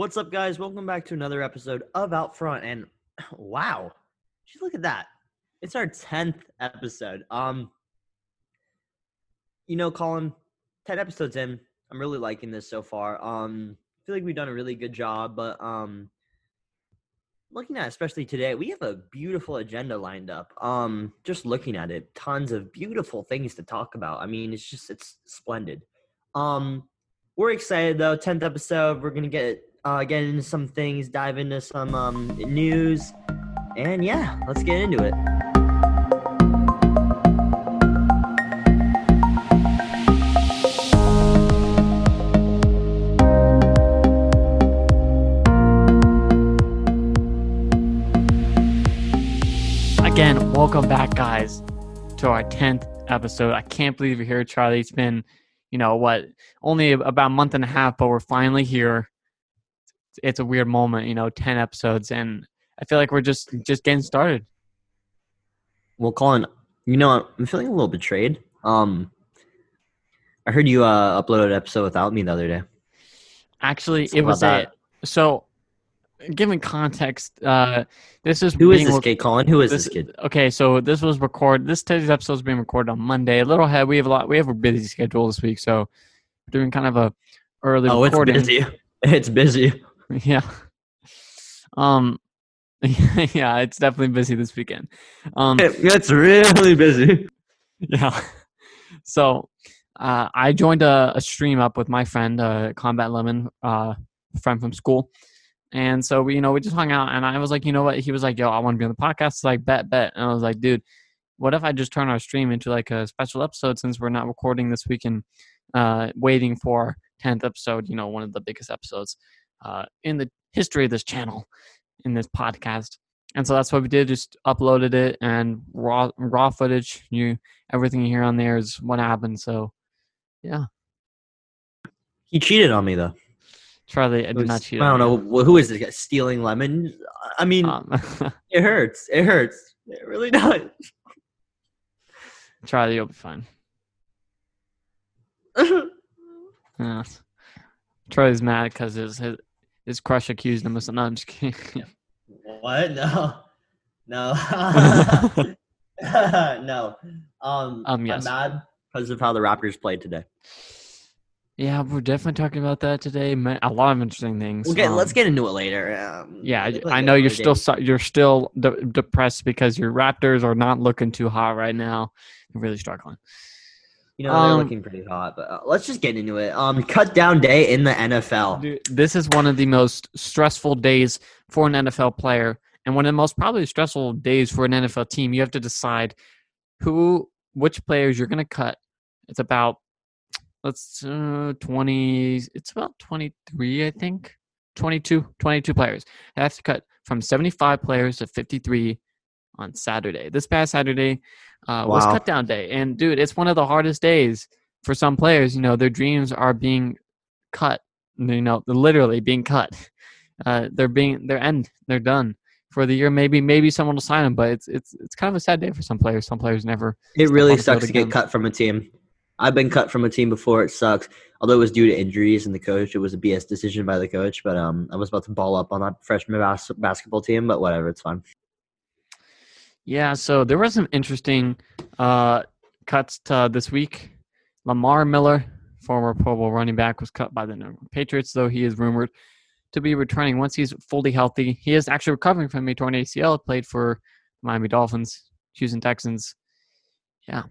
What's up, guys? Welcome back to another episode of Out Front. And wow, just look at that. It's our 10th episode. Um, you know, Colin, 10 episodes in. I'm really liking this so far. Um, I feel like we've done a really good job, but um looking at especially today, we have a beautiful agenda lined up. Um, just looking at it, tons of beautiful things to talk about. I mean, it's just it's splendid. Um, we're excited though. 10th episode, we're gonna get uh, get into some things, dive into some um, news, and yeah, let's get into it. Again, welcome back, guys, to our 10th episode. I can't believe you're here, Charlie. It's been, you know, what, only about a month and a half, but we're finally here it's a weird moment, you know, 10 episodes and I feel like we're just just getting started. Well, Colin, you know, I'm feeling a little betrayed. Um I heard you uh uploaded an episode without me the other day. Actually, it was a so given context, uh this is Who is this kid, Colin? Who is this, this, kid? Okay, so this was recorded this today's episode is being recorded on Monday. A little ahead. We have a lot we have a busy schedule this week, so we're doing kind of a early oh, recording. it's busy. It's busy. Yeah. Um yeah, it's definitely busy this weekend. Um It's really busy. Yeah. So uh, I joined a, a, stream up with my friend, uh, Combat Lemon, uh, friend from school. And so we, you know, we just hung out and I was like, you know what? He was like, yo, I want to be on the podcast. It's like, bet, bet. And I was like, dude, what if I just turn our stream into like a special episode since we're not recording this weekend, uh, waiting for 10th episode, you know, one of the biggest episodes uh, in the history of this channel, in this podcast. And so that's what we did. Just uploaded it and raw raw footage. You everything you hear on there is what happened. So, yeah. He cheated on me though. Charlie, I did not cheat. I don't know who is this guy stealing lemon. I mean, um, it hurts. It hurts. It really does. Charlie, you'll be fine. yeah. Charlie's mad because his, his his crush accused him of something. No, I'm just kidding. what? No. No. no. Um, um yes. I'm mad because of how the Raptors played today. Yeah, we're definitely talking about that today. A lot of interesting things. Okay, um, let's get into it later. Um, yeah, I, I know you're still you're still de- depressed because your Raptors are not looking too hot right now. They're really struggling. You know, they're um, looking pretty hot, but uh, let's just get into it. Um, cut down day in the NFL. Dude, this is one of the most stressful days for an NFL player, and one of the most probably stressful days for an NFL team. You have to decide who, which players you're going to cut. It's about, let's uh, twenty. It's about twenty three, I think. 22, 22 players. I have to cut from 75 players to 53 on Saturday. This past Saturday uh, wow. was cut down day, and dude, it's one of the hardest days for some players. You know, their dreams are being cut. You know, literally being cut. Uh, they're being they're end. They're done for the year. Maybe maybe someone will sign them, but it's it's it's kind of a sad day for some players. Some players never. It really sucks to get cut from a team. I've been cut from a team before. It sucks. Although it was due to injuries and the coach, it was a BS decision by the coach. But um, I was about to ball up on that freshman bas- basketball team. But whatever, it's fine. Yeah, so there were some interesting uh, cuts to this week. Lamar Miller, former Pro Bowl running back, was cut by the Patriots, though he is rumored to be returning once he's fully healthy. He is actually recovering from a torn ACL. Played for Miami Dolphins, Houston Texans. Yeah.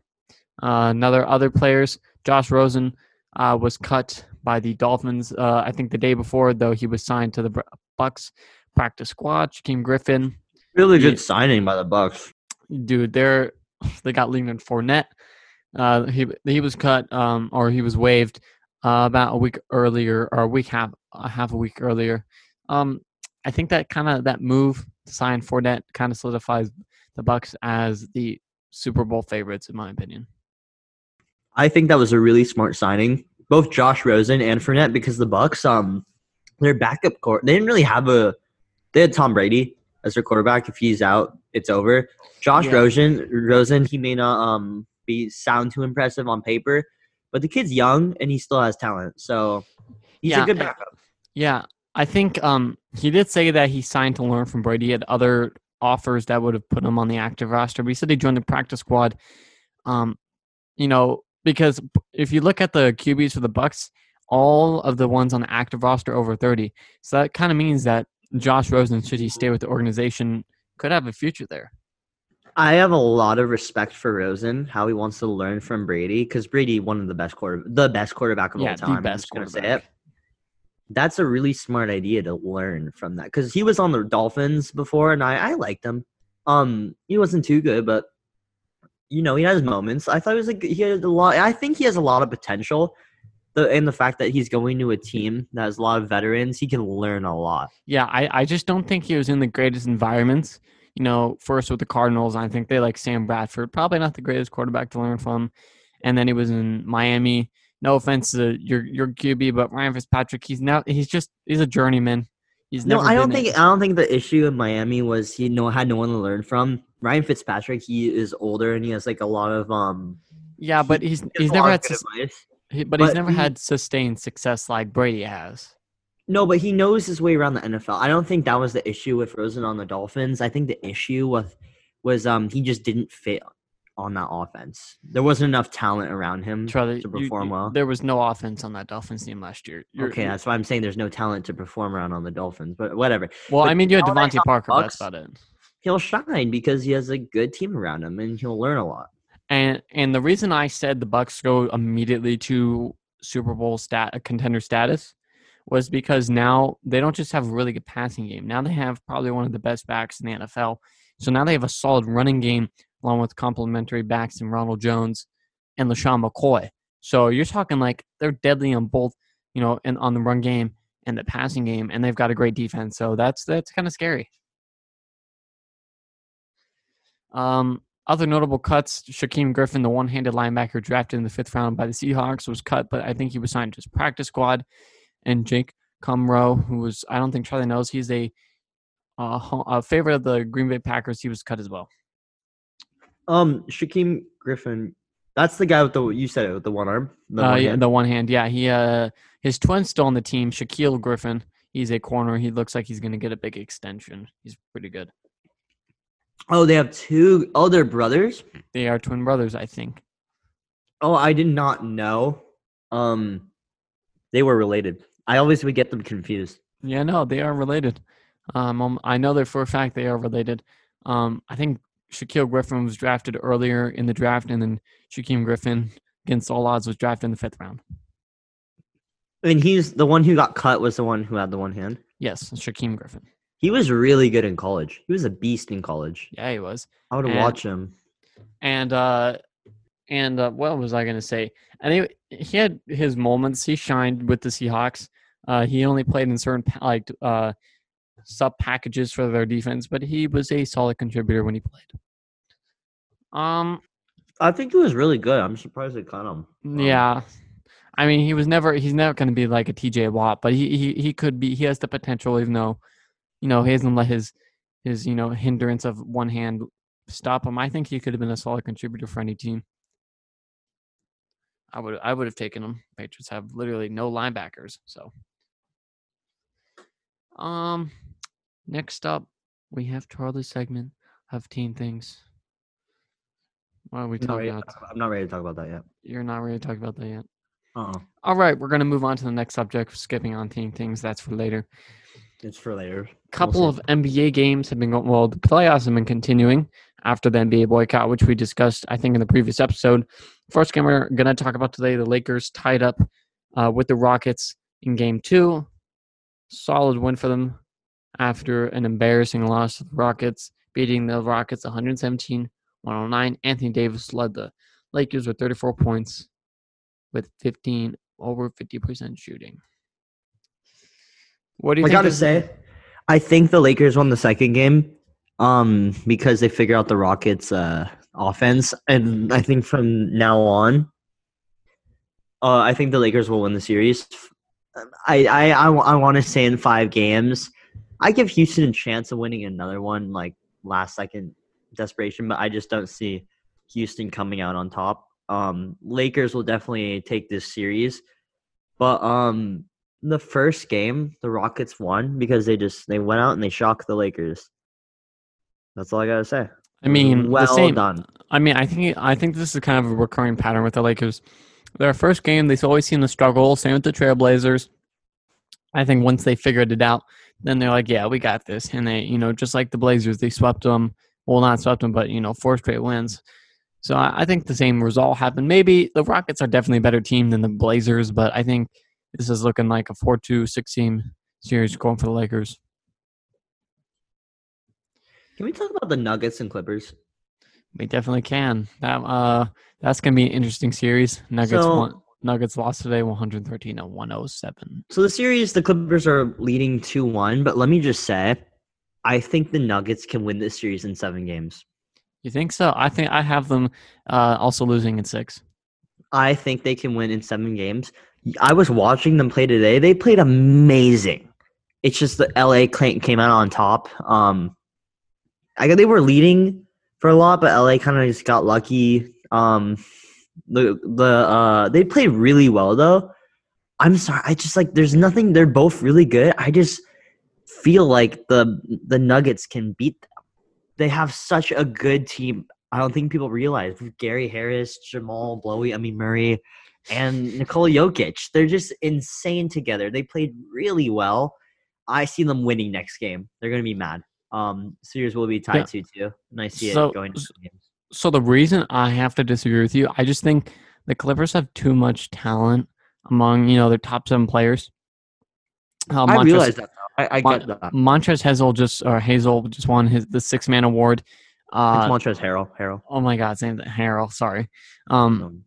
Uh, another other players, Josh Rosen uh, was cut by the Dolphins. Uh, I think the day before, though, he was signed to the Bucks practice squad. Jakeem Griffin Really good signing by the Bucks. Dude, they're they got Leonard Fournette. Uh, he he was cut um, or he was waived uh, about a week earlier or a week half a half a week earlier. Um, I think that kind of that move to sign Fournette kind of solidifies the Bucks as the Super Bowl favorites, in my opinion. I think that was a really smart signing, both Josh Rosen and Fournette, because the Bucks, um, their backup court, they didn't really have a. They had Tom Brady, as their quarterback. If he's out, it's over. Josh yeah. Rosen, Rosen, he may not um be sound too impressive on paper, but the kid's young and he still has talent. So he's yeah, a good backup. Yeah, I think um, he did say that he signed to learn from Brady. He had other offers that would have put him on the active roster, but he said he joined the practice squad. Um, you know, because if you look at the QBs for the Bucks, all of the ones on the active roster over 30. So that kind of means that Josh Rosen, should he stay with the organization, could have a future there. I have a lot of respect for Rosen, how he wants to learn from Brady, because Brady, one of the best quarter, the best quarterback of Yeah, all the time. I'm best just gonna say quarterback. it. That's a really smart idea to learn from that, because he was on the Dolphins before, and I I liked him. Um, he wasn't too good, but you know he has moments. I thought he was like he had a lot. I think he has a lot of potential. The and the fact that he's going to a team that has a lot of veterans, he can learn a lot. Yeah, I, I just don't think he was in the greatest environments. You know, first with the Cardinals, I think they like Sam Bradford, probably not the greatest quarterback to learn from. And then he was in Miami. No offense to your your QB, but Ryan Fitzpatrick, he's now he's just he's a journeyman. He's No, I don't think I don't think the issue in Miami was he no had no one to learn from. Ryan Fitzpatrick, he is older and he has like a lot of um. yeah, but he's he he's never had sus- advice. He- but he's never he- had sustained success like Brady has. No, but he knows his way around the NFL. I don't think that was the issue with Rosen on the Dolphins. I think the issue with was um he just didn't fit on that offense. There wasn't enough talent around him Charlie, to perform you- well. There was no offense on that Dolphins team last year. You're- okay, that's why I'm saying there's no talent to perform around on the Dolphins. But whatever, well, but I mean, you had DeVante Parker. but That's about it. he'll shine because he has a good team around him and he'll learn a lot. And and the reason I said the Bucks go immediately to Super Bowl stat uh, contender status was because now they don't just have a really good passing game. Now they have probably one of the best backs in the NFL. So now they have a solid running game along with complementary backs in Ronald Jones and LeSean McCoy. So you're talking like they're deadly on both, you know, and on the run game and the passing game, and they've got a great defense. So that's that's kind of scary. Um, other notable cuts: Shaquem Griffin, the one-handed linebacker drafted in the fifth round by the Seahawks, was cut, but I think he was signed to his practice squad. And Jake Kumerow, who was I don't think Charlie knows, he's a uh, a favorite of the Green Bay Packers. He was cut as well. Um, Shaquem Griffin, that's the guy with the you said it with the one arm. The uh, one yeah, hand? the one hand. Yeah, he uh, his twin's still on the team. Shaquille Griffin. He's a corner. He looks like he's going to get a big extension. He's pretty good. Oh, they have two other brothers. They are twin brothers, I think. Oh, I did not know. Um, they were related. I always would get them confused. Yeah, no, they are related. Um, um, I know that for a fact they are related. Um, I think Shaquille Griffin was drafted earlier in the draft, and then Shaquem Griffin, against all odds, was drafted in the fifth round. And he's the one who got cut was the one who had the one hand. Yes, Shaquem Griffin. He was really good in college. He was a beast in college. Yeah, he was. I would watch him. And uh, and uh, what was I going to say? And think he had his moments. He shined with the Seahawks. Uh, he only played in certain like uh, sub packages for their defense, but he was a solid contributor when he played. Um, I think he was really good. I'm surprised they cut him. Um, Yeah. I mean, he was never he's never going to be like a TJ Watt, but he, he he could be he has the potential even though you know, he hasn't let his his, you know, hindrance of one hand stop him. I think he could have been a solid contributor for any team. I would I would have taken him. Patriots have literally no linebackers, so um next up we have Charlie's segment of team things. What are we I'm talking ready, about? I'm not ready to talk about that yet. You're not ready to talk about that yet. Uh-uh. All right, we're going to move on to the next subject. Skipping on team things, that's for later. It's for later. We'll Couple of NBA games have been going. Well, the playoffs have been continuing after the NBA boycott, which we discussed, I think, in the previous episode. First game we're going to talk about today: the Lakers tied up uh, with the Rockets in Game Two. Solid win for them after an embarrassing loss to the Rockets, beating the Rockets 117-109. Anthony Davis led the Lakers with 34 points, with 15 over 50% shooting. What do you I gotta say, I think the Lakers won the second game, um, because they figured out the Rockets' uh offense, and I think from now on, uh, I think the Lakers will win the series. I I I, want to say in five games, I give Houston a chance of winning another one, like last second desperation, but I just don't see Houston coming out on top. Um, Lakers will definitely take this series, but um, the first game, the Rockets won because they just they went out and they shocked the Lakers. That's all I gotta say. I mean, well the same. done. I mean, I think I think this is kind of a recurring pattern with the Lakers. Their first game, they've always seem to struggle. Same with the Trailblazers. I think once they figured it out, then they're like, "Yeah, we got this." And they, you know, just like the Blazers, they swept them. Well, not swept them, but you know, four straight wins. So I, I think the same result happened. Maybe the Rockets are definitely a better team than the Blazers, but I think this is looking like a 4-2, 6-team series going for the Lakers. Can we talk about the Nuggets and Clippers? We definitely can. That uh, that's gonna be an interesting series. Nuggets So- won. Nuggets lost today, 113 to 107. So the series, the Clippers are leading two one, but let me just say, I think the Nuggets can win this series in seven games. You think so? I think I have them uh, also losing in six. I think they can win in seven games. I was watching them play today. They played amazing. It's just the LA came out on top. Um, I got they were leading for a lot, but LA kind of just got lucky. Um, the the uh, they played really well though. I'm sorry. I just like there's nothing. They're both really good. I just feel like the the Nuggets can beat them. They have such a good team. I don't think people realize Gary Harris, Jamal Blowy, I mean Murray, and Nikola Jokic. They're just insane together. They played really well. I see them winning next game. They're gonna be mad. Um, series will be tied Yeah. two two, and I see So- it going to games. So the reason I have to disagree with you, I just think the Clippers have too much talent among you know their top seven players. Uh, I Montrezl- realize that. Though. I, I Mon- get that. Montrezl Hazel just or Hazel just won his the six man award. Uh, it's Montrezl Harrell. Harrell. oh my God, same. Harrell, sorry. Um, Um,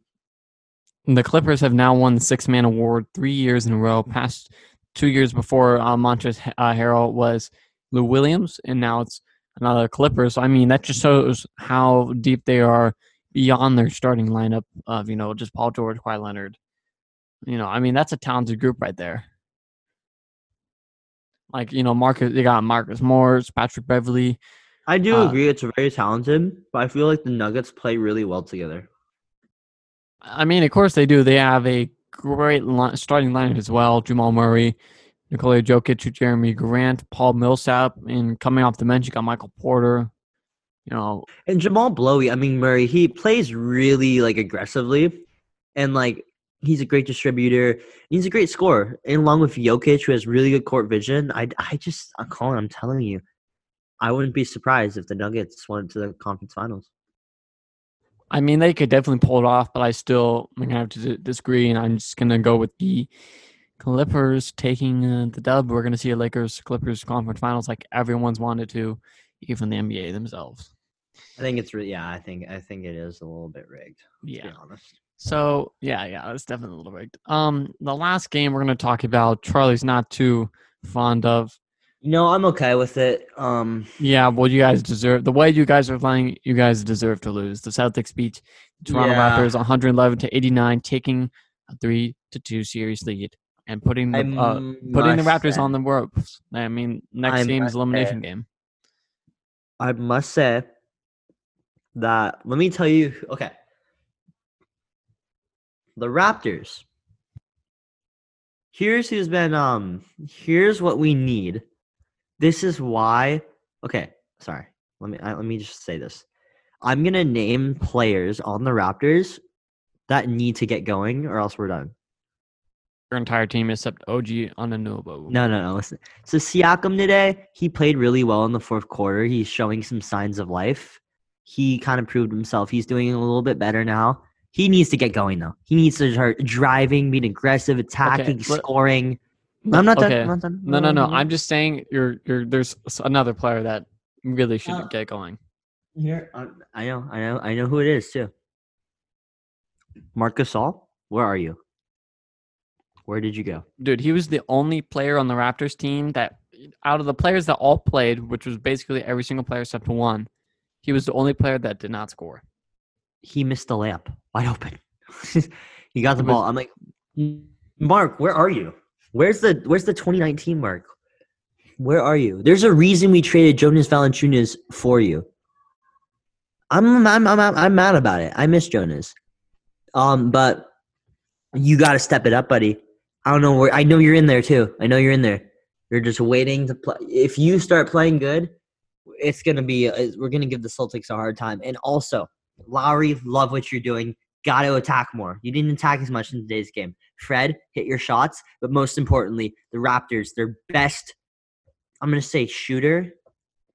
the Clippers have now won the six man award three years in a row. Past two years before uh, Montrezl uh, Harrell was Lou Williams, and now it's another Clippers. I mean, that just shows how deep they are beyond their starting lineup of you know just Paul George, Kawhi Leonard. You know, I mean that's a talented group right there. Like you know, Marcus, they got Marcus Morris, Patrick Beverley. I do uh, agree. It's very talented, but I feel like the Nuggets play really well together. I mean, of course they do. They have a great li- starting lineup as well. Jamal Murray, Nikola Jokic, Jerami Grant, Paul Millsap, and coming off the bench, you got Michael Porter. You know, And Jamal Blowy, I mean Murray, he plays really like aggressively, and like he's a great distributor. He's a great scorer, and along with Jokic, who has really good court vision. I, I just, I'm calling. I'm telling you, I wouldn't be surprised if the Nuggets went to the conference finals. I mean, they could definitely pull it off, but I still am gonna have to d- disagree, and I'm just gonna go with the Clippers taking uh, the dub. We're gonna see a Lakers Clippers conference finals like everyone's wanted to, even the NBA themselves. I think it's really, yeah. I think, I think it is a little bit rigged. To Yeah. be honest. So yeah, yeah, it's definitely a little rigged. Um, the last game we're gonna talk about, Charlie's not too fond of. Know, I'm okay with it. Um, Yeah, well, you guys deserve the way you guys are playing. You guys deserve to lose. The Celtics beat the Toronto Yeah. Raptors 111 to 89, taking a three to two series lead and putting the uh, putting the must Raptors say- on the ropes. I mean, next I game is elimination say- game. I must say that let me tell you okay. The Raptors. Here's who's been um here's what we need. This is why okay, sorry. Let me I, let me just say this. I'm going to name players on the Raptors that need to get going or else we're done. Your entire team except OG on Anunoby. No, no, no. Listen. So Siakam today, he played really well in the fourth quarter. He's showing some signs of life. He kind of proved himself. He's doing a little bit better now. He needs to get going though. He needs to start driving, being aggressive, attacking, but- scoring. I'm not done. Okay. I'm not done. No, no, no. I'm just saying you're you're there's another player that really should Uh, get going. here. I'm- I know. I know. I know who it is too. Marc Gasol, where are you? Where did you go? Dude, he was the only player on the Raptors team that out of the players that all played, which was basically every single player except for one, he was the only player that did not score. He missed the layup, wide open. he got the was- ball. I'm like, Marc, where are you? Where's the Where's the 2019 Marc? Where are you? There's a reason we traded Jonas Valanciunas for you. I'm I'm I'm I'm mad about it. I miss Jonas. Um, but you got to step it up, buddy. I don't know where. I know you're in there too. I know you're in there. You're just waiting to play. If you start playing good, it's gonna be. uh, We're gonna give the Celtics a hard time. And also, Lowry, love what you're doing. Got to attack more. You didn't attack as much in today's game. Fred, hit your shots. But most importantly, the Raptors, their best. I'm gonna say shooter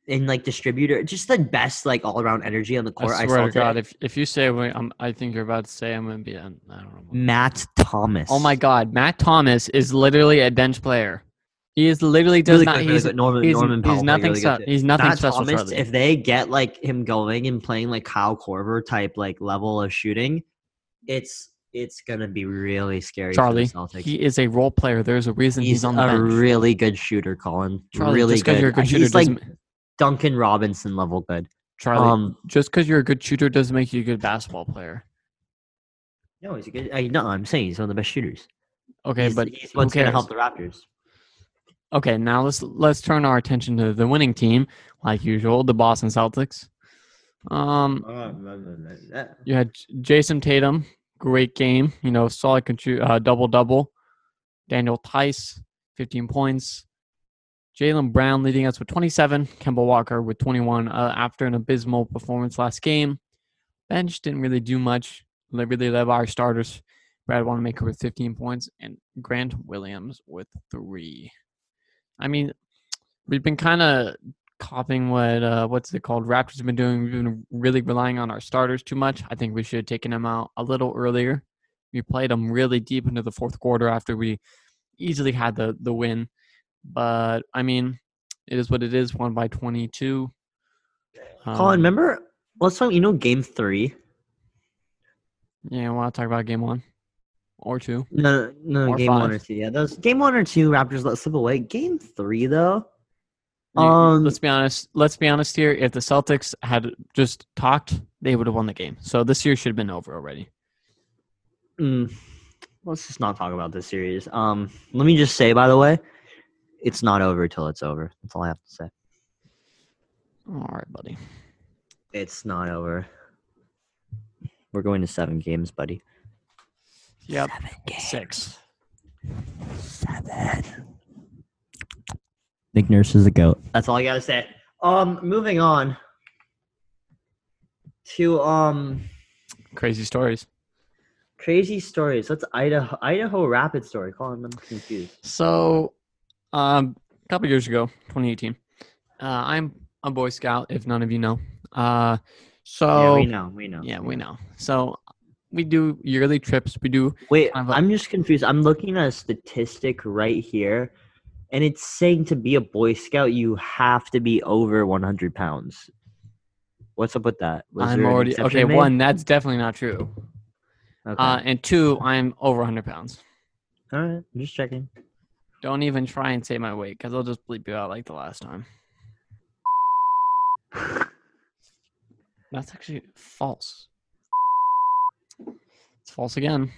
and like distributor, just the best like all around energy on the court. I I, swear saw to God, today. if if you say I'm, I think you're about to say, I'm gonna be. I don't know. Matt Thomas. Oh my God, Matt Thomas is literally a bench player. He is literally does Really not. good, he's, good. Norman, he's, Norman he's nothing. really he's nothing Matt special. Thomas, if they get like him going and playing like Kyle Korver type like level of shooting, it's it's gonna be really scary. Charlie, for the Celtics. he is a role player. There's a reason he's, he's, on the a bench. really good shooter, Colin. Charlie, really good. you're a good shooter he's like Duncan Robinson level good. Charlie, Um, just because you're a good shooter doesn't make you a good basketball player. no, he's a good. I, no, I'm saying he's one of the best shooters. Okay, he's, but he's what's gonna help the Raptors. Okay, now let's let's turn our attention to the winning team, like usual, the Boston Celtics. Um, you had Jayson Tatum, great game. You know, solid contri- uh, double double. Daniel Theis, 15 points. Jaylen Brown leading us with 27. Kemba Walker with 21 uh, after an abysmal performance last game. Bench didn't really do much. They really led our starters. Brad Wanamaker with 15 points and Grant Williams with three. I mean, we've been kind of copying what uh, what's it called? Raptors have been doing. We've been really relying on our starters too much. I think we should have taken them out a little earlier. We played them really deep into the fourth quarter after we easily had the the win. But I mean, it is what it is. Won by 22. Colin, Um, remember? Let's talk. You know, Game Three. Yeah, want to talk about game one or two? No, no, Or game one or two. Yeah, those game one or two. Raptors let slip away. Game three, though. You- Um, let's be honest. Let's be honest here. If the Celtics had just talked, they would have won the game. So this year should have been over already. Mm, let's just not talk about this series. Um, let me just say, by the way, it's not over till it's over. That's all I have to say. All right, buddy. It's not over. We're going to seven games, buddy. Yep. Seven games. Six. Seven. Nick Nurse is the goat. That's all I gotta say. Um, moving on to um Crazy stories. crazy stories. That's Idaho Idaho Rapid story. Colin, I'm confused. So, um, a couple years ago, 2018, uh, I'm a Boy Scout. If none of you know, uh, so yeah, we know. We know. yeah, we know. So we do yearly trips. We do Wait, Kind of a- I'm just confused. I'm looking at a statistic right here, and it's saying to be a Boy Scout, you have to be over 100 pounds. What's up with that? Was I'm already okay. made? One, that's definitely not true. Okay. Uh, and two, I'm over 100 pounds. All right, I'm just checking. Don't even try and say my weight because I'll just bleep you out like the last time. That's actually false. It's false again.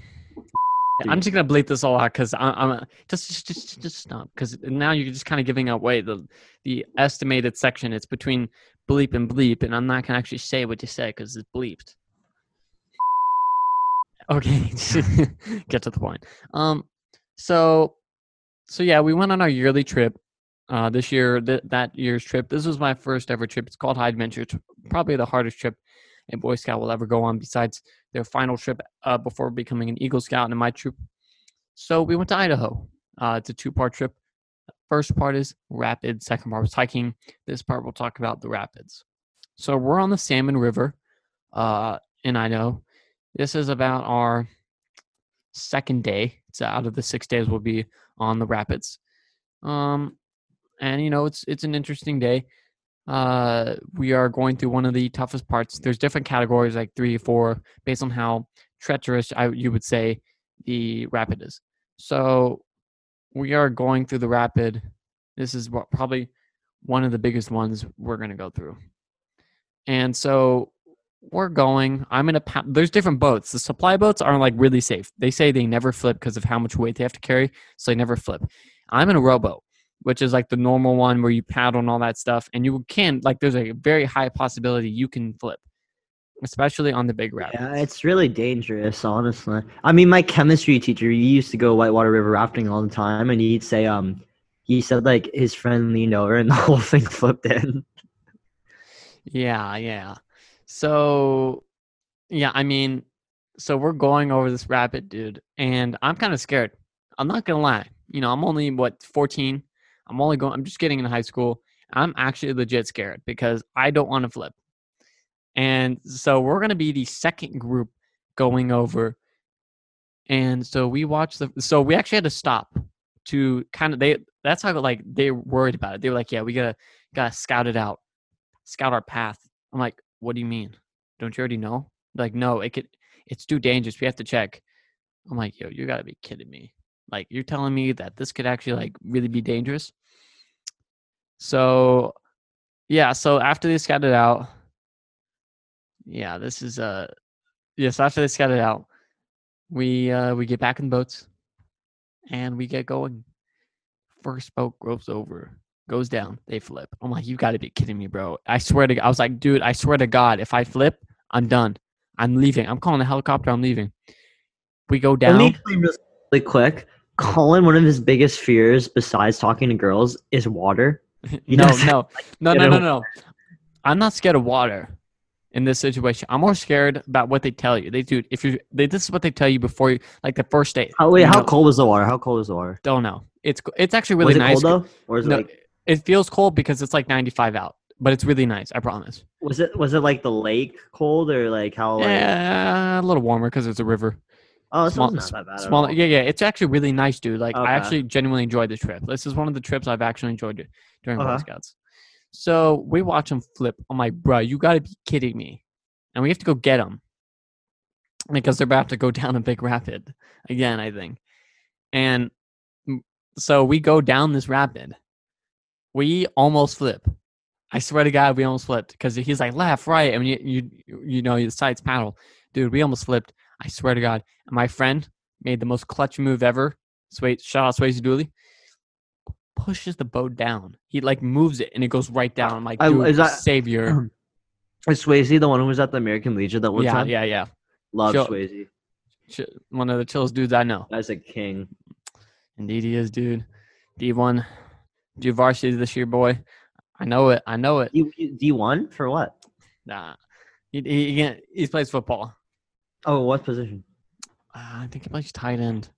I'm just gonna bleep this all out because I'm, I'm just just just just stop because now you're just kind of giving away the the estimated section. It's between bleep and bleep, and I'm not gonna actually say what you said because it's bleeped. Okay, get to the point. Um, so so yeah, we went on our yearly trip. Uh, this year, th- that year's trip. This was my first ever trip. It's called High Adventure. It's probably the hardest trip a Boy Scout will ever go on, besides their final trip uh, before becoming an Eagle Scout and my troop. So we went to Idaho. Uh, it's a two-part trip. First part is rapid. Second part was hiking. This part we'll talk about the rapids. So we're on the Salmon River uh, in Idaho. This is about our second day. It's out of the six days we'll be on the rapids. Um, and you know it's it's an interesting day. Uh, we are going through one of the toughest parts. There's different categories, like three, four, based on how treacherous I you would say the rapid is. So we are going through the rapid. This is what probably one of the biggest ones we're going to go through. And so we're going. I'm in a. pa- There's different boats. The supply boats are like really safe. They say they never flip because of how much weight they have to carry, so they never flip. I'm in a rowboat, which is like the normal one where you paddle and all that stuff, and you can like. There's a very high possibility you can flip. especially on the big rapids. Yeah, it's really dangerous, honestly. I mean, my chemistry teacher, he used to go whitewater river rafting all the time, and he'd say, um, he said like his friend leaned over and the whole thing flipped in. Yeah, yeah. So, yeah, I mean, so we're going over this rapid, dude, and I'm kind of scared. I'm not gonna lie. You know, I'm only what 14. I'm only going. I'm just getting into high school. I'm actually legit scared because I don't want to flip. And so we're gonna be the second group going over. And so we watched the. So we actually had to stop to kind of they. That's how like they worried about it. They were like, "Yeah, we gotta gotta scout it out, scout our path." I'm like, "What do you mean? Don't you already know?" Like, no, it could. It's too dangerous. We have to check. I'm like, yo, you gotta be kidding me. Like, you're telling me that this could actually like really be dangerous. So, yeah. So after they scouted out, yeah, this is uh, yes. After they scouted out, we uh we get back in the boats, and we get going. First boat goes over, goes down. They flip. I'm like, you got to be kidding me, bro. I swear to. I was like, dude, I swear to God, if I flip, I'm done. I'm leaving. I'm calling the helicopter. I'm leaving. We go down. me explain this really quick. Colin, one of his biggest fears besides talking to girls is water. He no, no, no, no, no, no. I'm not scared of water in this situation. I'm more scared about what they tell you. They do if you they this is what they tell you before you like the first date. How, wait, you how know, cold is the water? How cold is the water? Don't know. It's it's actually really was it nice. cold though, or it No, like it feels cold because it's like 95 out, but it's really nice. I promise. was it was it like the lake cold or like how like Yeah, a little warmer because it's a river. Oh it's small- not that bad yeah, yeah. It's actually really nice, dude. Like Okay. I actually genuinely enjoyed the trip. This is one of the trips I've actually enjoyed during Boy Uh-huh. Scouts. So we watch them flip. I'm like, bro, you got to be kidding me! And we have to go get them because they're about to go down a big rapid again, I think. And so we go down this rapid. We almost flip. I swear to God, we almost flipped because he's like left, right, and you you you know the sides paddle, dude. We almost flipped. I swear to God. My friend made the most clutch move ever. Sway, shout out Swayze Dooley. Pushes the boat down. He like moves it and it goes right uh, down. I'm like, I- is that- savior. Is Swayze the one who was at the American Legion that one yeah, time? yeah, yeah. Love Sure. Swayze. Ch- One of the chillest dudes I know. That's a king. Indeed, he is, dude. D1, do varsity this year, boy. I know it. I know it. D one for what? Nah, he he, he, can't- he plays football. Oh, what position? Uh, I think he plays tight end.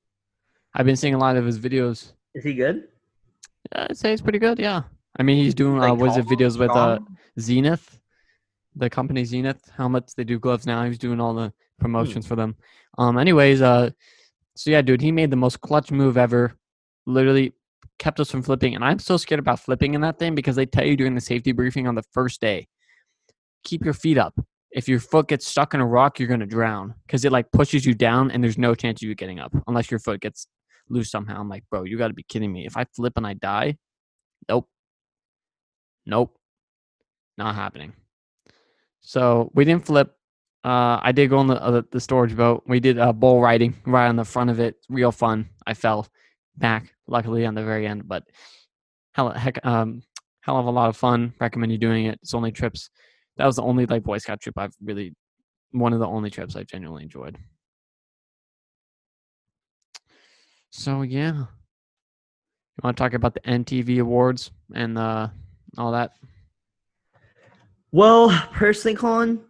I've been seeing a lot of his videos. Is he good? Yeah, I'd say he's pretty good. Yeah. I mean, he's doing uh, Like, what is it videos with uh? Xenith, the company Xenith helmets. They do gloves now. He's doing all the promotions for them. Um. Anyways, uh, so yeah, dude, he made the most clutch move ever. Literally kept us from flipping, and I'm so scared about flipping in that thing because they tell you during the safety briefing on the first day, keep your feet up. If your foot gets stuck in a rock, you're gonna drown because it like pushes you down, and there's no chance of you getting up unless your foot gets loose somehow. I'm like, bro, you got to be kidding me. If I flip and I die, nope, nope, not happening. So we didn't flip. Uh, I did go on the uh, the storage boat. We did uh, bull riding right on the front of it. Real fun. I fell back, luckily on the very end, but hell, heck, um, hell of a lot of fun. Recommend you doing it. It's only trips. That was the only like Boy Scout trip I've really, one of the only trips I genuinely enjoyed. So yeah, you want to talk about the MTV awards and uh, all that? Well, personally, Colin,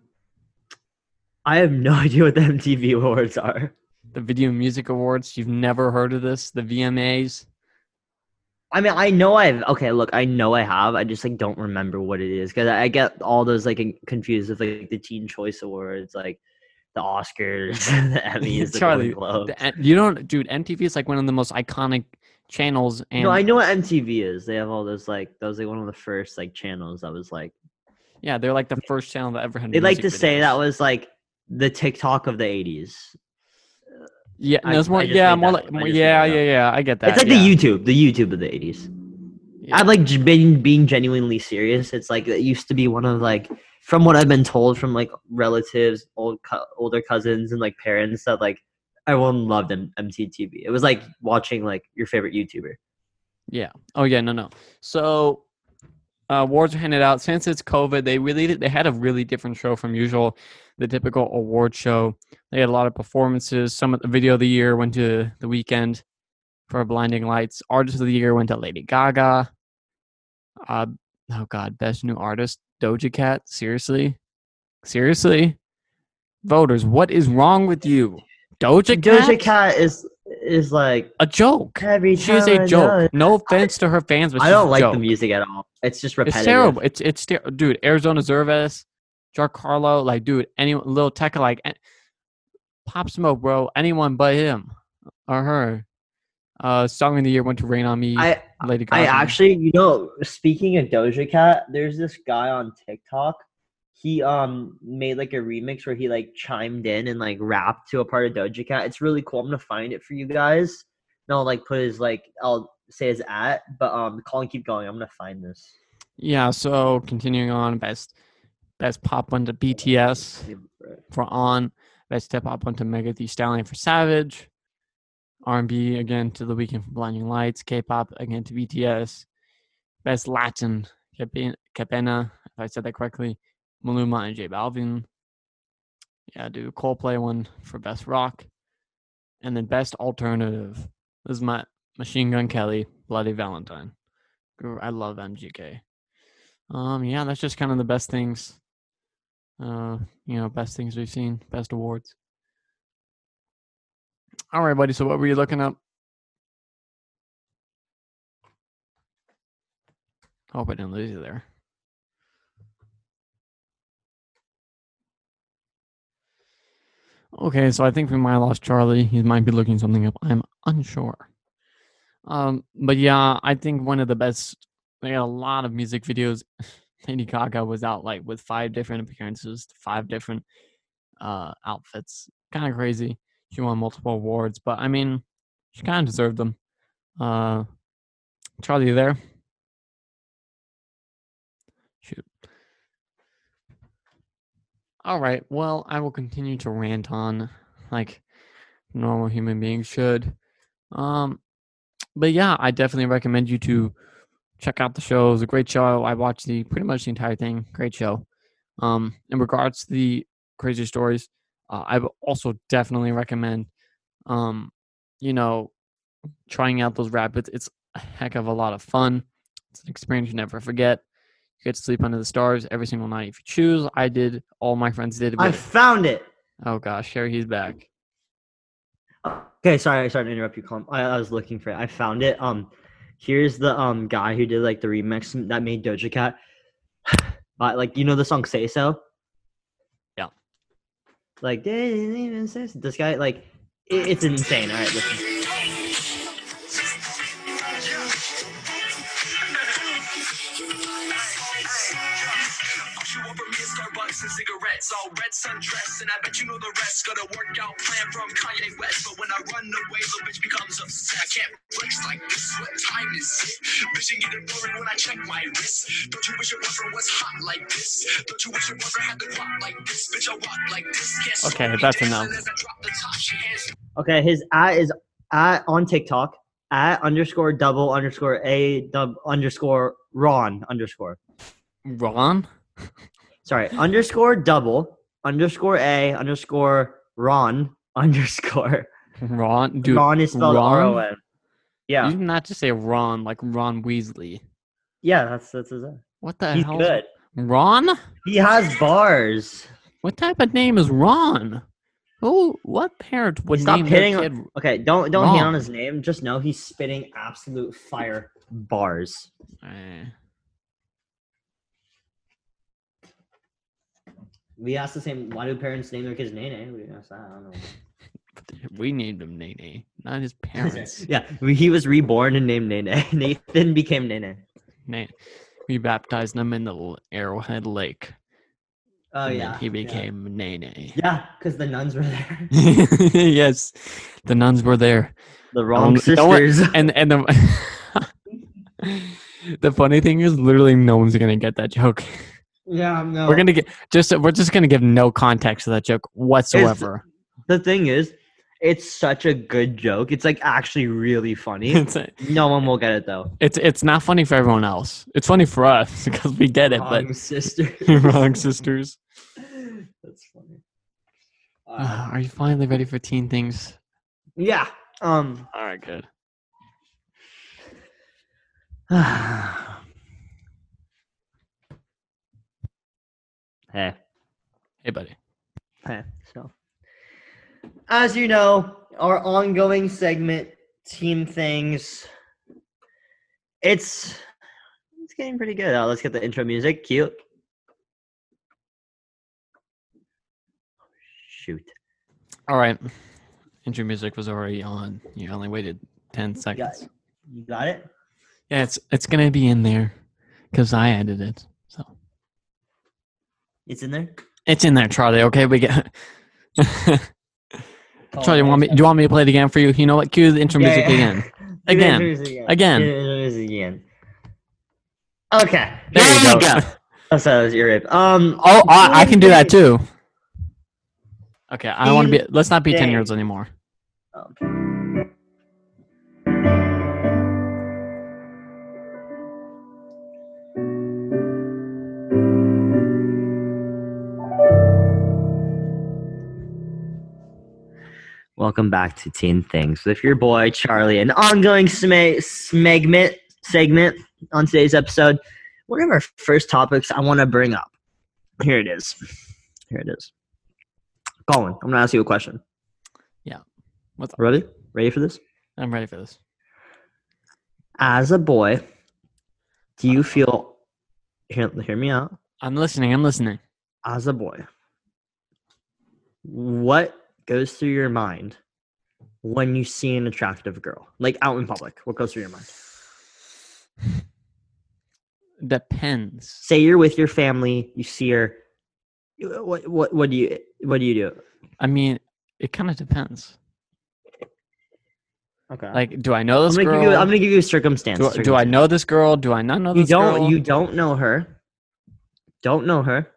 I have no idea what the MTV awards are. The Video Music Awards. You've never heard of this? The VMAs. I mean, I know I've okay. Look, I know I have. I just like don't remember what it is because I I get all those like confused with like the Teen Choice Awards, like the Oscars, the Emmys, the Charlie. The, you don't, dude. MTV is like one of the most iconic channels, and no, I know what MTV is. They have all those like that was like one of the first like channels that was like yeah, they're like the first channel that ever had. they like to music say that was like the TikTok of the '80s. Yeah, I- no, it's more. I just Yeah, more like. more- just Yeah, yeah, yeah. I get that. it's like yeah. the YouTube, the YouTube of the '80s. Yeah. I'm like j- being being genuinely serious. It's like it used to be one of like from what I've been told from like relatives, old co- older cousins, and like parents that like everyone loved M- MTV. It was like watching like your favorite YouTuber. Yeah. Oh yeah, no, no. So uh, awards are handed out. Since it's COVID, they really they had a really different show from usual, the typical award show. They had a lot of performances. Some of the video of the year went to the Weeknd for Blinding Lights. Artist of the year went to Lady Gaga. Uh, oh God, best new artist Doja Cat. Seriously, seriously, voters, what is wrong with you? Doja Cat. Doja Cat is is like a joke. She is a I joke. No offense to her fans, but I don't like joke. the music at all. It's just repetitive. It's terrible. It's it's ter- dude. Arizona Zervas, Carlo, like dude, any Lil Tecca, like Pop Smoke, bro. Anyone but him or her. Uh, song of the year went to Rain on Me. I Lady Gaga. I actually, you know, speaking of Doja Cat, there's this guy on TikTok. He um made like a remix where he like chimed in and like rapped to a part of Doja Cat. It's really cool. I'm gonna find it for you guys. And I'll like put his like I'll say his at, but um call and keep going. I'm gonna find this. yeah. So continuing on, best best pop went to BTS for On. Best hip hop went to Megan Thee Stallion for Savage. R&B again to The Weeknd for Blinding Lights. K-pop again to BTS. Best Latin, Cape- Qué Pena, if I said that correctly. Maluma and J Balvin. Yeah, dude. Coldplay won for Best Rock. And then Best Alternative. This is my Machine Gun Kelly, Bloody Valentine. I love MGK. Um, yeah, that's just kind of the best things. Uh, you know, best things we've seen, best awards. All right, buddy. So what were you looking up? Hope I didn't lose you there. Okay, so I think we might have lost Charlie. He might be looking something up. I'm unsure. Um, but yeah, I think one of the best. They had a lot of music videos. Lady Gaga was out like with five different appearances, five different uh outfits. Kind of crazy. She won multiple awards, but I mean, she kind of deserved them. Uh, Charlie, you there? Shoot. All right. Well, I will continue to rant on like normal human beings should. Um, but yeah, I definitely recommend you to check out the show. It was a great show. I watched the pretty much the entire thing. Great show. Um, in regards to the crazy stories, uh, I would also definitely recommend, um, you know, trying out those rapids. It's a heck of a lot of fun. It's an experience you never forget. You get to sleep under the stars every single night if you choose. I did. All my friends did. I found it. oh gosh, Sherry, he's back. Okay, sorry, sorry to interrupt you, Colin. I, I was looking for it. I found it. Um, here's the um guy who did like the remix that made Doja Cat. But like you know the song "Say So." Yeah. Like didn't even say so. this guy like it, it's insane. All right, listen. Cigarettes, all red sundress, and I bet you know the rest. Got a workout plan from Kanye West, but when I run away, the bitch becomes upset. I can't flex like this. What time is it? Bitch, ain't getting boring when I check my wrist. Don't you wish your boyfriend was hot like this? Don't you wish your boyfriend had the clock like this? Bitch, I walk like this. Can't Okay, that's enough. as I drop the top. She hands Okay, his at is at on TikTok at underscore double underscore a dub underscore Ron underscore. Ron? Sorry, underscore double underscore a underscore Ron underscore. Ron? Dude, Ron is spelled Ron? R O N. Yeah, you not just say Ron like Ron Weasley. yeah, that's that's his. name. What the He's hell? good. Ron? He has bars. What type of name is Ron? Who? What parent would Stop name hitting. kid? Okay, don't don't hate on his name. Just know he's spitting absolute fire bars. Eh, We asked the same. Why do parents name their kids Nene? We didn't ask that. I don't know. we named him Nene, not his parents. yeah, he was reborn and named Nene. Nathan became Nene. We baptized him in the Arrowhead Lake. Oh and then yeah, he yeah. became Nene. Yeah, because the nuns were there. yes, the nuns were there, The wrong Um, no one- sisters. and and the the funny thing is, literally, no one's gonna get that joke. Yeah, no. We're gonna get just we're just gonna give no context to that joke whatsoever. the thing is, It's such a good joke. It's like actually really funny. it's no one will get it though. it's it's not funny for everyone else. It's funny for us because we get it, but Wrong sister. wrong sisters. That's funny. Uh, Uh, are you finally ready for teen things? yeah. Um. All right, good. hey. Hey, buddy. Hey. so as you know, our ongoing segment, teen things, it's it's getting pretty good. Uh, let's get the intro music. Cute. Shoot. All right. Intro music was already on. You only waited ten You got, seconds. you got it? Yeah, it's it's gonna be in there because I edited it. It's in there? it's in there, Charlie. Okay, we get. Charlie, want me? Do you want me to play it again for you? You know what? Cue the intro music again. Do Again. Again. Do the intro music again. Okay. There you go. Oh, so that was your rip. Um. Oh, I, I can do that too. Okay, I don't want to be. Let's not be ten thing. year olds anymore. Okay. Welcome back to Teen Things with your boy Charlie. An ongoing smegment segment on today's episode. One of our first topics I want to bring up. Here it is. Here it is. Colin, I'm gonna ask you a question. Yeah. What's up? Ready? Ready for this? I'm ready for this. As a boy, do you uh-huh. feel hear, hear me out? I'm listening. I'm listening. As a boy, what goes through your mind when you see an attractive girl? Like out in public. What goes through your mind? Depends. Say you're with your family, you see her. What what what do you what do you do? I mean, it kind of depends. Okay. Like, do I know I'm this gonna girl? give you I'm gonna give you a circumstance. do, I- do I know this girl? Do I not know you this don't girl? you don't know her don't know her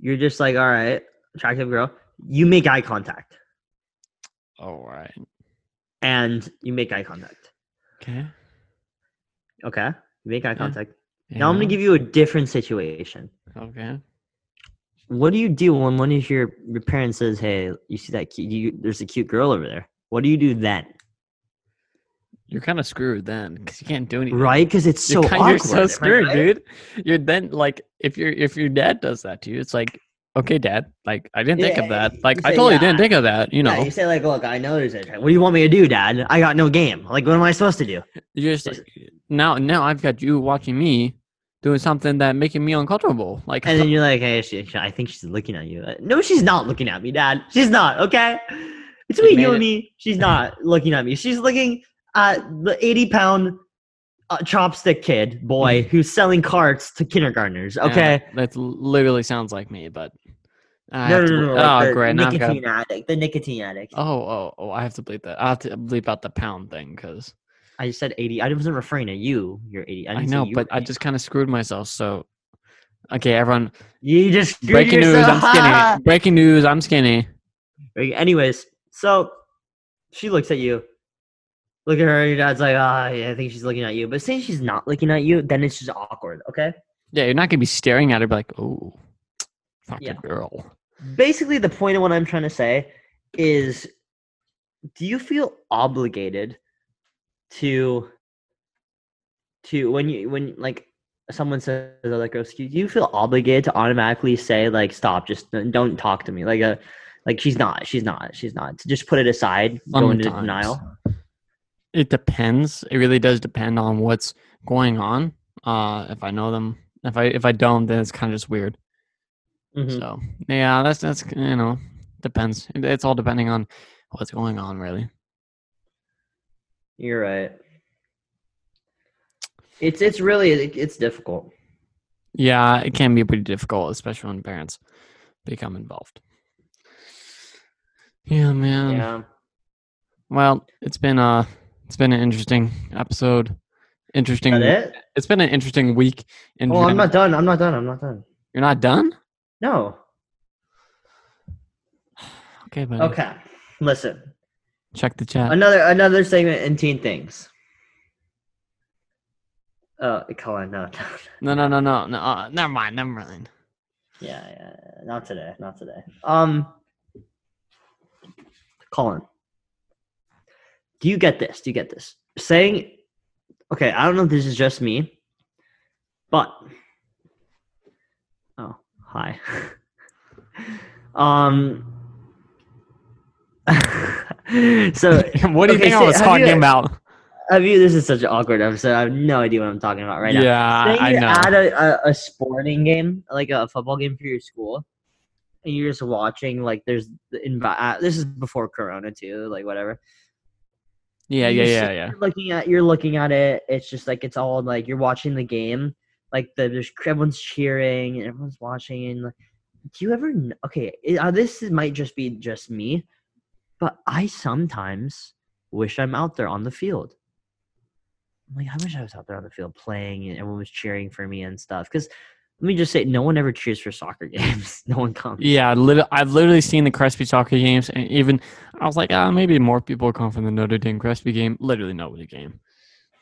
you're just like all right attractive girl you make eye contact All right. and you make eye contact Okay. okay you make eye Yeah. contact now i'm gonna give you a different situation Okay. what do you do when one of your, your parents says hey you see that cute you, there's a cute girl over there what do you do then You're kind of screwed then because you can't do anything. right because it's so you're, kind, awkward you're so screwed, right? dude. You're then like if your if your dad does that to you, it's like, okay, dad, like I didn't think Yeah, of that. Like you I totally yeah. didn't think of that. You know, Yeah, you say like look i know there's a what do you want me to do dad i got no game like what am i supposed to do you're just like, now now I've got you watching me doing something that making me uncomfortable. Like And then you're like, hey, she, I think she's looking at you. Uh, No, she's not looking at me, Dad. She's not, okay? Between you and me, she's not looking at me. She's looking at the 80 pound uh, chopstick kid boy who's selling carts to kindergartners, yeah, okay? that literally sounds like me, but I no, no, no, no, like oh the great, now I've got nicotine addict. The nicotine addict. oh oh oh I have to bleep that. I have to bleep out the pound thing because I just said 80. I wasn't referring to you. You're 80. I, I, know, but I just kind of screwed myself. So okay, everyone, You just screwed breaking news. I'm skinny. breaking news, I'm skinny. Anyways, so she looks at you. Look at her. Your dad's like, ah, yeah, I think she's looking at you. But say she's not looking at you, then it's just awkward. Okay. Yeah, you're not gonna be staring at her be like, oh, fucking Yeah. girl. Basically, the point of what I'm trying to say is, do you feel obligated to, to when you when like someone says oh, like girl, do you feel obligated to automatically say like stop, just don't- talk to me like a. Like she's not, she's not, she's not. To just put it aside, go into denial. It depends. It really does depend on what's going on. Uh, if I know them, if I if I don't, then it's kind of just weird. Mhm. So yeah, that's that's you know depends. It's all depending on what's going on, really. You're right. It's it's really it's difficult. Yeah, it can be pretty difficult, especially when parents become involved. Yeah, man. yeah. Well, it's been uh it's been an interesting episode. Interesting. It? It's been an interesting week. In Oh, I'm not done. I'm not done. I'm not done. You're not done? No. Okay, but Okay. Listen, Check the chat. another another segment in teen things. Oh, Colin, no, no, No, no, no, no, no. Uh, never mind. Never mind. yeah, yeah, not today, not today. Um, Colin, do you get this? Do you get this? Saying, okay, I don't know if this is just me, but hi. um. so what do you okay, think I was talking you- about? have you? This is such an awkward episode. I have no idea what I'm talking about right now. yeah, I know. at a, a, a sporting game, like a football game for your school, and you're just watching. Like, there's the invi- uh, This is before Corona too. Like, whatever. yeah, yeah, yeah, yeah. Looking at. You're looking at it. It's just like it's all like you're watching the game. Like the, there's everyone's cheering and everyone's watching. And like, do you ever? Okay, it- uh, this is, might just be just me, but I sometimes wish I'm out there on the field. I'm like, I wish I was out there on the field playing and everyone was cheering for me and stuff. Because let me just say, no one ever cheers for soccer games. no one comes. Yeah, I've literally seen the Crespi soccer games, and even I was like, ah, maybe more people come from the Notre Dame Crespi game. Literally nobody came.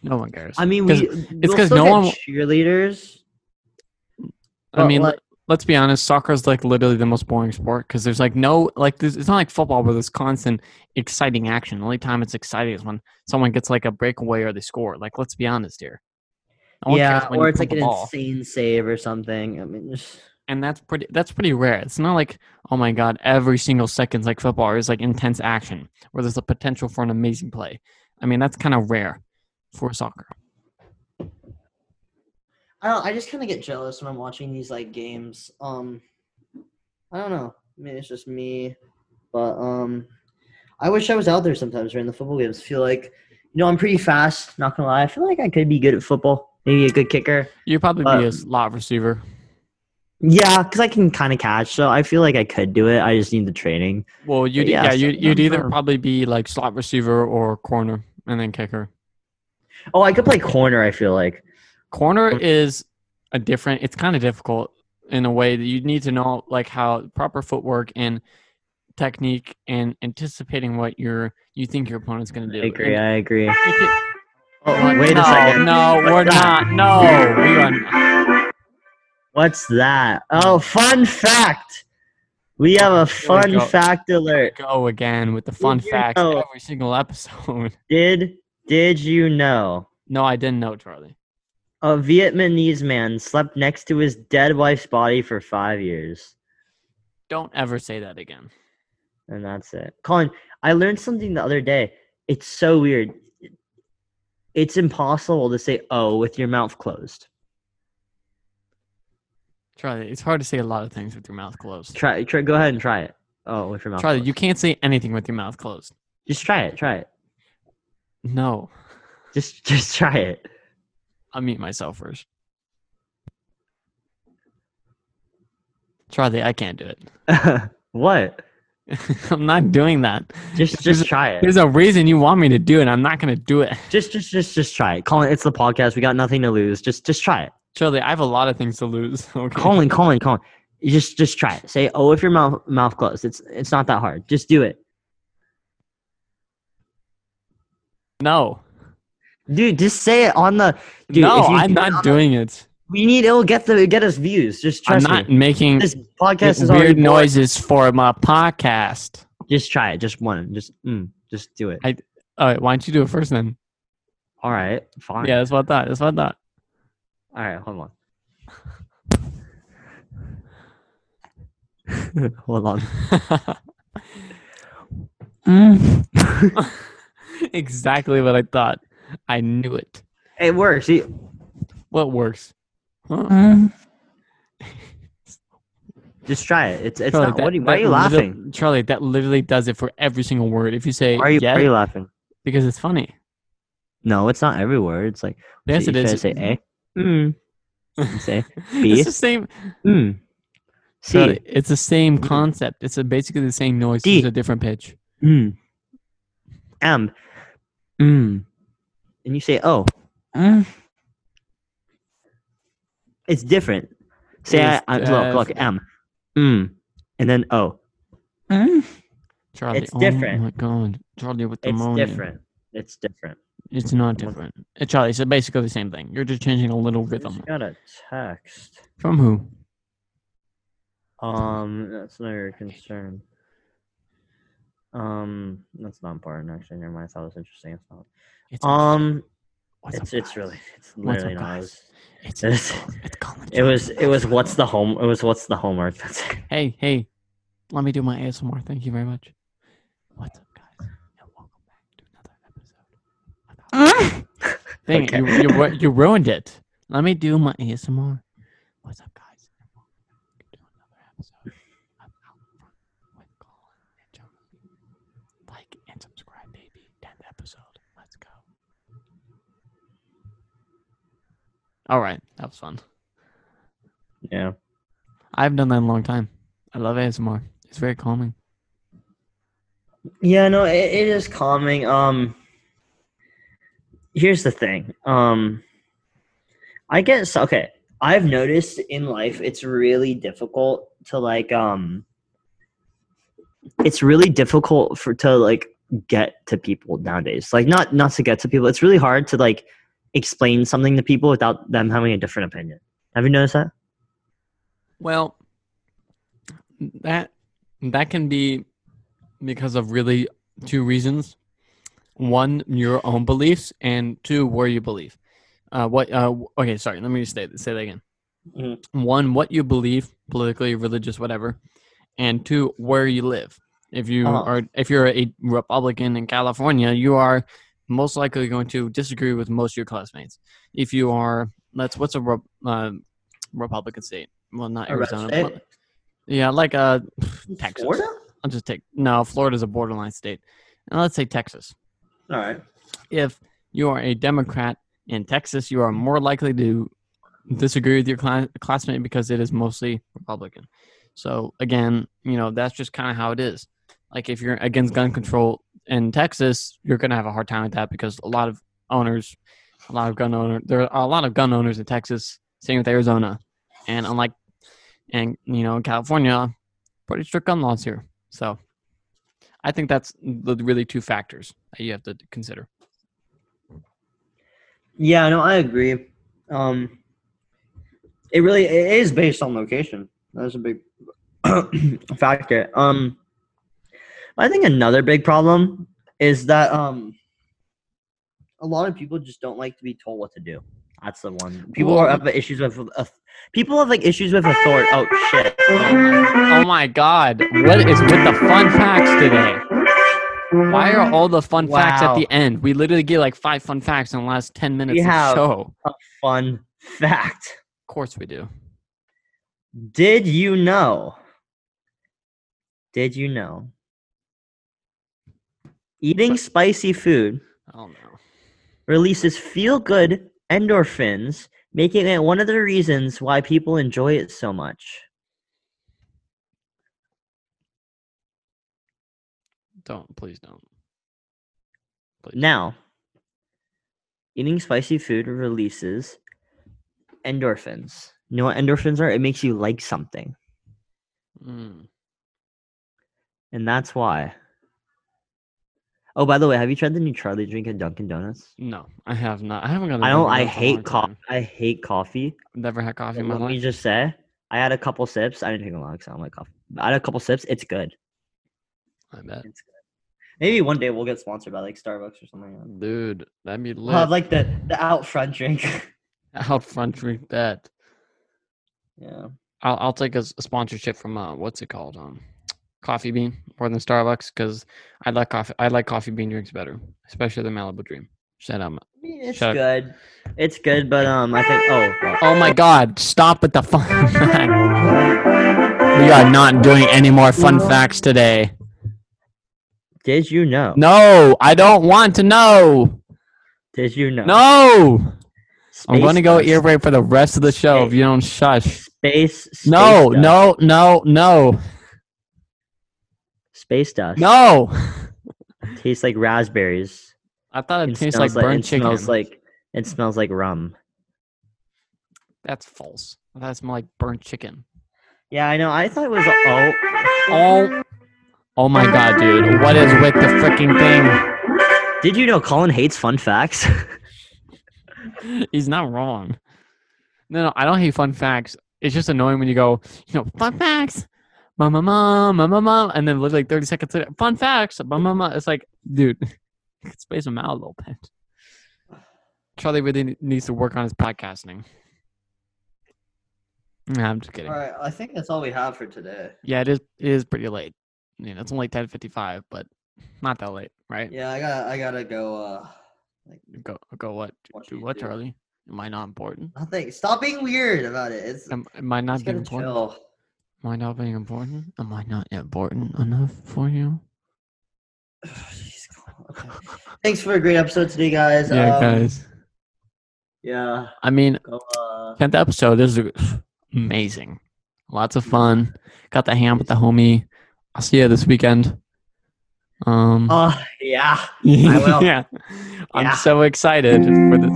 No one cares. I mean, 'Cause we, it's we'll 'cause no one- cheerleaders. I mean, like- let's be honest. Soccer is like literally the most boring sport because there's like no like. It's not like football where there's constant exciting action. The only time it's exciting is when someone gets like a breakaway or they score. Like, let's be honest here. No yeah, or it's like an ball. insane save or something. I mean, just, and that's pretty that's pretty rare. It's not like oh my god, every single second's like football. Is like intense action where there's a potential for an amazing play. I mean, that's kind of rare for soccer. I don't. I just kind of get jealous when I'm watching these like games. Um, I don't know. I mean, it's just me, but um, I wish I was out there sometimes during the football games. feel like, you know, I'm pretty fast. Not gonna lie, I feel like I could be good at football. Maybe a good kicker. You'd probably be Um, a slot receiver. Yeah, because I can kind of catch, so I feel like I could do it. I just need the training. Well, you'd yeah, yeah, so- you'd, you'd either probably be like slot receiver or corner and then kicker. Oh, I could play corner. I feel like. Corner is a different. It's kind of difficult in a way that you need to know like how proper footwork and technique and anticipating what your you think your opponent's going to do. I agree. And I agree. it- Oh, wait no, a second. No, What's we're that? not. No, we are. What's that? Oh, fun fact. We have a fun fact alert. Go again with the fun you facts every single episode. Did did you know No, I didn't know, Charlie. a Vietnamese man slept next to his dead wife's body for five years? Don't ever say that again. And that's it. Colin, I learned something the other day. It's so weird. It's impossible to say "oh" with your mouth closed. Charlie, it's hard to say a lot of things with your mouth closed. Try, try. Go ahead and try it. Oh, with your mouth. Charlie, closed. you can't say anything with your mouth closed. just try it. Try it. No. Just, just try it. I'll mute myself first. Charlie, I can't do it. what? I'm not doing that. Just, just try it. There's a reason you want me to do it. I'm not going to do it. Just, just, just, just try it. Colin, it's the podcast. We got nothing to lose. Just, just try it. Charlie, I have a lot of things to lose. Okay. Colin, Colin, Colin. You just, just try it. Say "oh" with your mouth, mouth closed. It's, it's not that hard. Just do it, No. dude. Just say it on the. Dude, no, I'm it not doing it. We need it'll get the get us views. Just I'm not me. making This podcast is weird noises for my podcast. Just try it. Just one. Just, mm, just do it. I- All right, why don't you do it first then? All right, fine. Yeah, that's what I thought. That's what I thought. All right, hold on. hold on. Mm. exactly what I thought. I knew it. It works. See, What works? Huh? Mm. Just try it. It's it's Charlie, not. that- what are you, why are you laughing? Charlie, that literally does it for every single word. If you say Why are you, yes, why are you laughing? because it's funny. No, it's not every word. It's like Yes, you it try is. Say A. Mm. Say B. it's the same. Mm. C. Charlie, it's the same Mm. concept. It's a, basically the same noise. D. It's a different pitch. Mm. M. Mm. And you say oh, Mm. It's different. Say I, It's I, look look. M. Mm. And then O. Mm. Charlie, It's Oh different. my god, Charlie with the It's moaning. different. It's different. It's not different. Uh, Charlie, it's basically the same thing. You're just changing a little I rhythm. just got a text. From who? Um, that's not your concern. Um, that's not important actually. Never mind. I thought it was interesting. It's not. It's Um, what's it's up, it's guys? really it's What's up, literally not. It guys? was, It's it's- it's, it's Colin. it was it was what's the home it was what's the homework. That's it. Hey, hey, let me do my ASMR. Thank you very much. What's up, guys? And welcome back to another episode. About- Dang it, you, you, you ruined it. Let me do my ASMR. What's up, guys? And welcome back to another episode of Out Front with Colin and Johnny. Like and subscribe, baby. 10th episode. Let's go. All right, that was fun. Yeah. I haven't done that in a long time. I love ASMR. It's very calming. Yeah, no, it, it is calming. Um, here's the thing. Um, I guess okay. I've noticed in life it's really difficult to like um. It's really difficult for to like get to people nowadays. Like not not to get to people. It's really hard to like explain something to people without them having a different opinion. Have you noticed that? Well, that that can be because of really two reasons. One, your own beliefs, and two, where you believe. Uh, what? Uh, okay, sorry. Let me say say that again. Mhm. One, what you believe politically, religious, whatever, and two, where you live. If you Uh-huh. are, if you're a Republican in California, you are most likely going to disagree with most of your classmates. If you are, let's what's a Re- uh, Republican state? Well, not A Arizona. but- yeah, like uh, Texas. Florida? I'll just take no. Florida's a borderline state, and let's say Texas. All right. If you are a Democrat in Texas, you are more likely to disagree with your cla- classmate because it is mostly Republican. So again, you know that's just kind of how it is. Like if you're against gun control in Texas, you're gonna have a hard time with that because a lot of owners, a lot of gun owner, there are a lot of gun owners in Texas. Same with Arizona, and unlike, and you know, California, pretty strict gun laws here. So, I think that's the really two factors that you have to consider. Yeah, no, I agree. Um, it really it is based on location. That's a big factor. Um, I think another big problem is that um, a lot of people just don't like to be told what to do. That's the one. People Well- have issues with uh, people have like issues with authority. Oh shit! Oh my god, what is with the fun facts today? Why are all the fun facts at the end? We literally get like five fun facts in the last 10 minutes of have- the show. Of Fun fact. Of course we do. Did you know? Did you know? Eating spicy food Oh no. releases feel good endorphins, making it one of the reasons why people enjoy it so much. Don't, please don't. Please. Now, eating spicy food releases endorphins. You know what endorphins are? It makes you like something. Mm. And that's why. Oh, by the way, have you tried the new Charlie drink at Dunkin' Donuts? No, I have not. I haven't got. a I don't. I Donuts in a long hate coffee. I hate coffee. Never had coffee in my Let me just say, I had a couple sips. I didn't take a lot because I don't like coffee. But I had a couple sips. It's good. I bet, It's good. Maybe one day we'll get sponsored by like Starbucks or something. dude. That'd be We'll have like the the out front drink. Out front drink that. yeah. I'll I'll take a sponsorship from uh what's it called um Coffee Bean more than Starbucks because I like coffee I like coffee bean drinks better, especially the Malibu Dream. Shut up. I mean, It's Shut up. good. It's good, but um, I think. Oh. well, Oh my God! Stop with the fun. We are not doing any more fun facts today. Did you know? No, I don't want to know. Did you know? No, I'm going to go dust- ear rape for the rest of the show if you don't shush. Space. space No, dust. no, no, no, Space dust. no. Tastes like raspberries. I thought it, It tastes like smells burnt it chicken. Smells like it smells like rum. That's false. That smells like burnt chicken. Yeah, I know. I thought it was. Oh. Oh, Oh my god, dude. What is with the freaking thing? Did you know Colin hates fun facts? He's not wrong. No, no, I don't hate fun facts. It's just annoying when you go, you know, fun facts, mama, mama, mama, mama, and then like 30 seconds later, fun facts, mama, mama. It's like, dude, space them out a little bit. Charlie really needs to work on his podcasting. Nah, I'm just kidding. all right, I think that's all we have for today. Yeah, it is. It is pretty late. I mean, it's only 10:55, but not that late, right? Yeah, I got I gotta go. uh like, Go, go. What? Watch Do what, YouTube. Charlie? Am I not important? Nothing. Stop being weird about it. It's Am, am I not being important? chill. Am I not being important? Am I not important enough for you? Okay. Thanks for a great episode today, guys. Yeah, Um, guys. Yeah. I mean, Go. Uh, tenth episode. This is amazing. Lots of fun. Got the ham with the homie. I'll see you this weekend. Um. oh yeah. I will. yeah. I'm Yeah. so excited for this.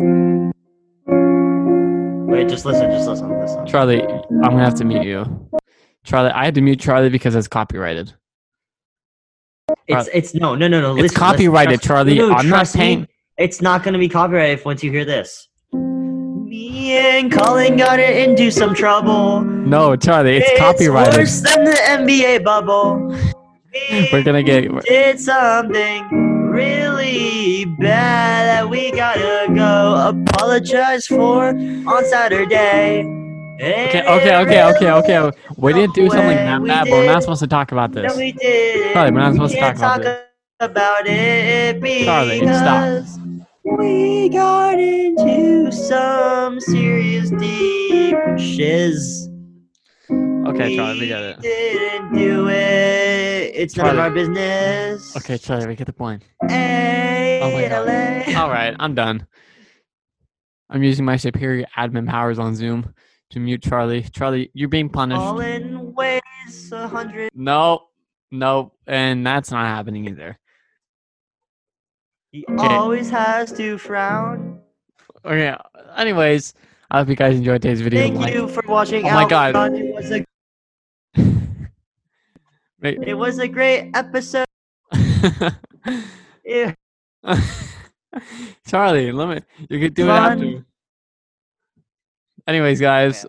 Wait, just listen. Just listen. Listen. Charlie, I'm gonna have to meet you. Charlie, I had to mute Charlie because it's copyrighted. It's it's no no no no. It's listen, copyrighted, listen, Charlie. no, I'm not trust me, It's not gonna be copyrighted once you hear this. Me and Colin got it into some trouble. No, Charlie, it's, copyrighted. worse than the NBA bubble. We We're gonna get. we're- did something really bad that we gotta go apologize for on Saturday. Okay, okay, okay, okay, okay. We didn't do something that bad, but we're not supposed to talk about No, this. we did. Charlie, we're not supposed to talk about this. about it because Charlie, we got into some serious deep shiz. Okay, Charlie, we get it. Didn't do it. It's none of our business. Okay, Charlie, we get the point. Oh my God. LA. All right, I'm done. I'm using my superior admin powers on Zoom to mute Charlie. Charlie, you're being punished. Colin weighs a hundred. No, no, and that's not happening either. He always has to frown. Okay. Anyways, I hope you guys enjoyed today's video. Thank Like- you for watching. Oh my Out God. It was a it was a great episode. Yeah. Charlie, let me. You could do it after. Anyways, guys,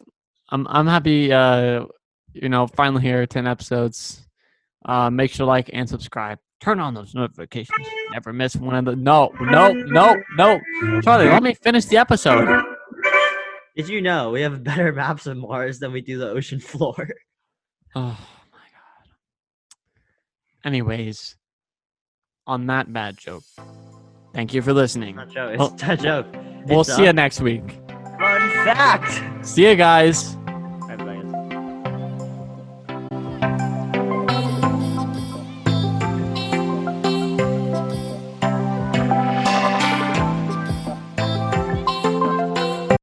I'm I'm happy. Uh, you know, finally here, ten episodes. Uh, make sure to like and subscribe. Turn on those notifications. Never miss one of the. No, no, no, no. Charlie, let me finish the episode. Did you know we have better maps of Mars than we do the ocean floor? Oh my god. Anyways, on that bad joke, thank you for listening. Not a joke. It's Well, not a joke. We'll It's see you next week. Fact. See you guys.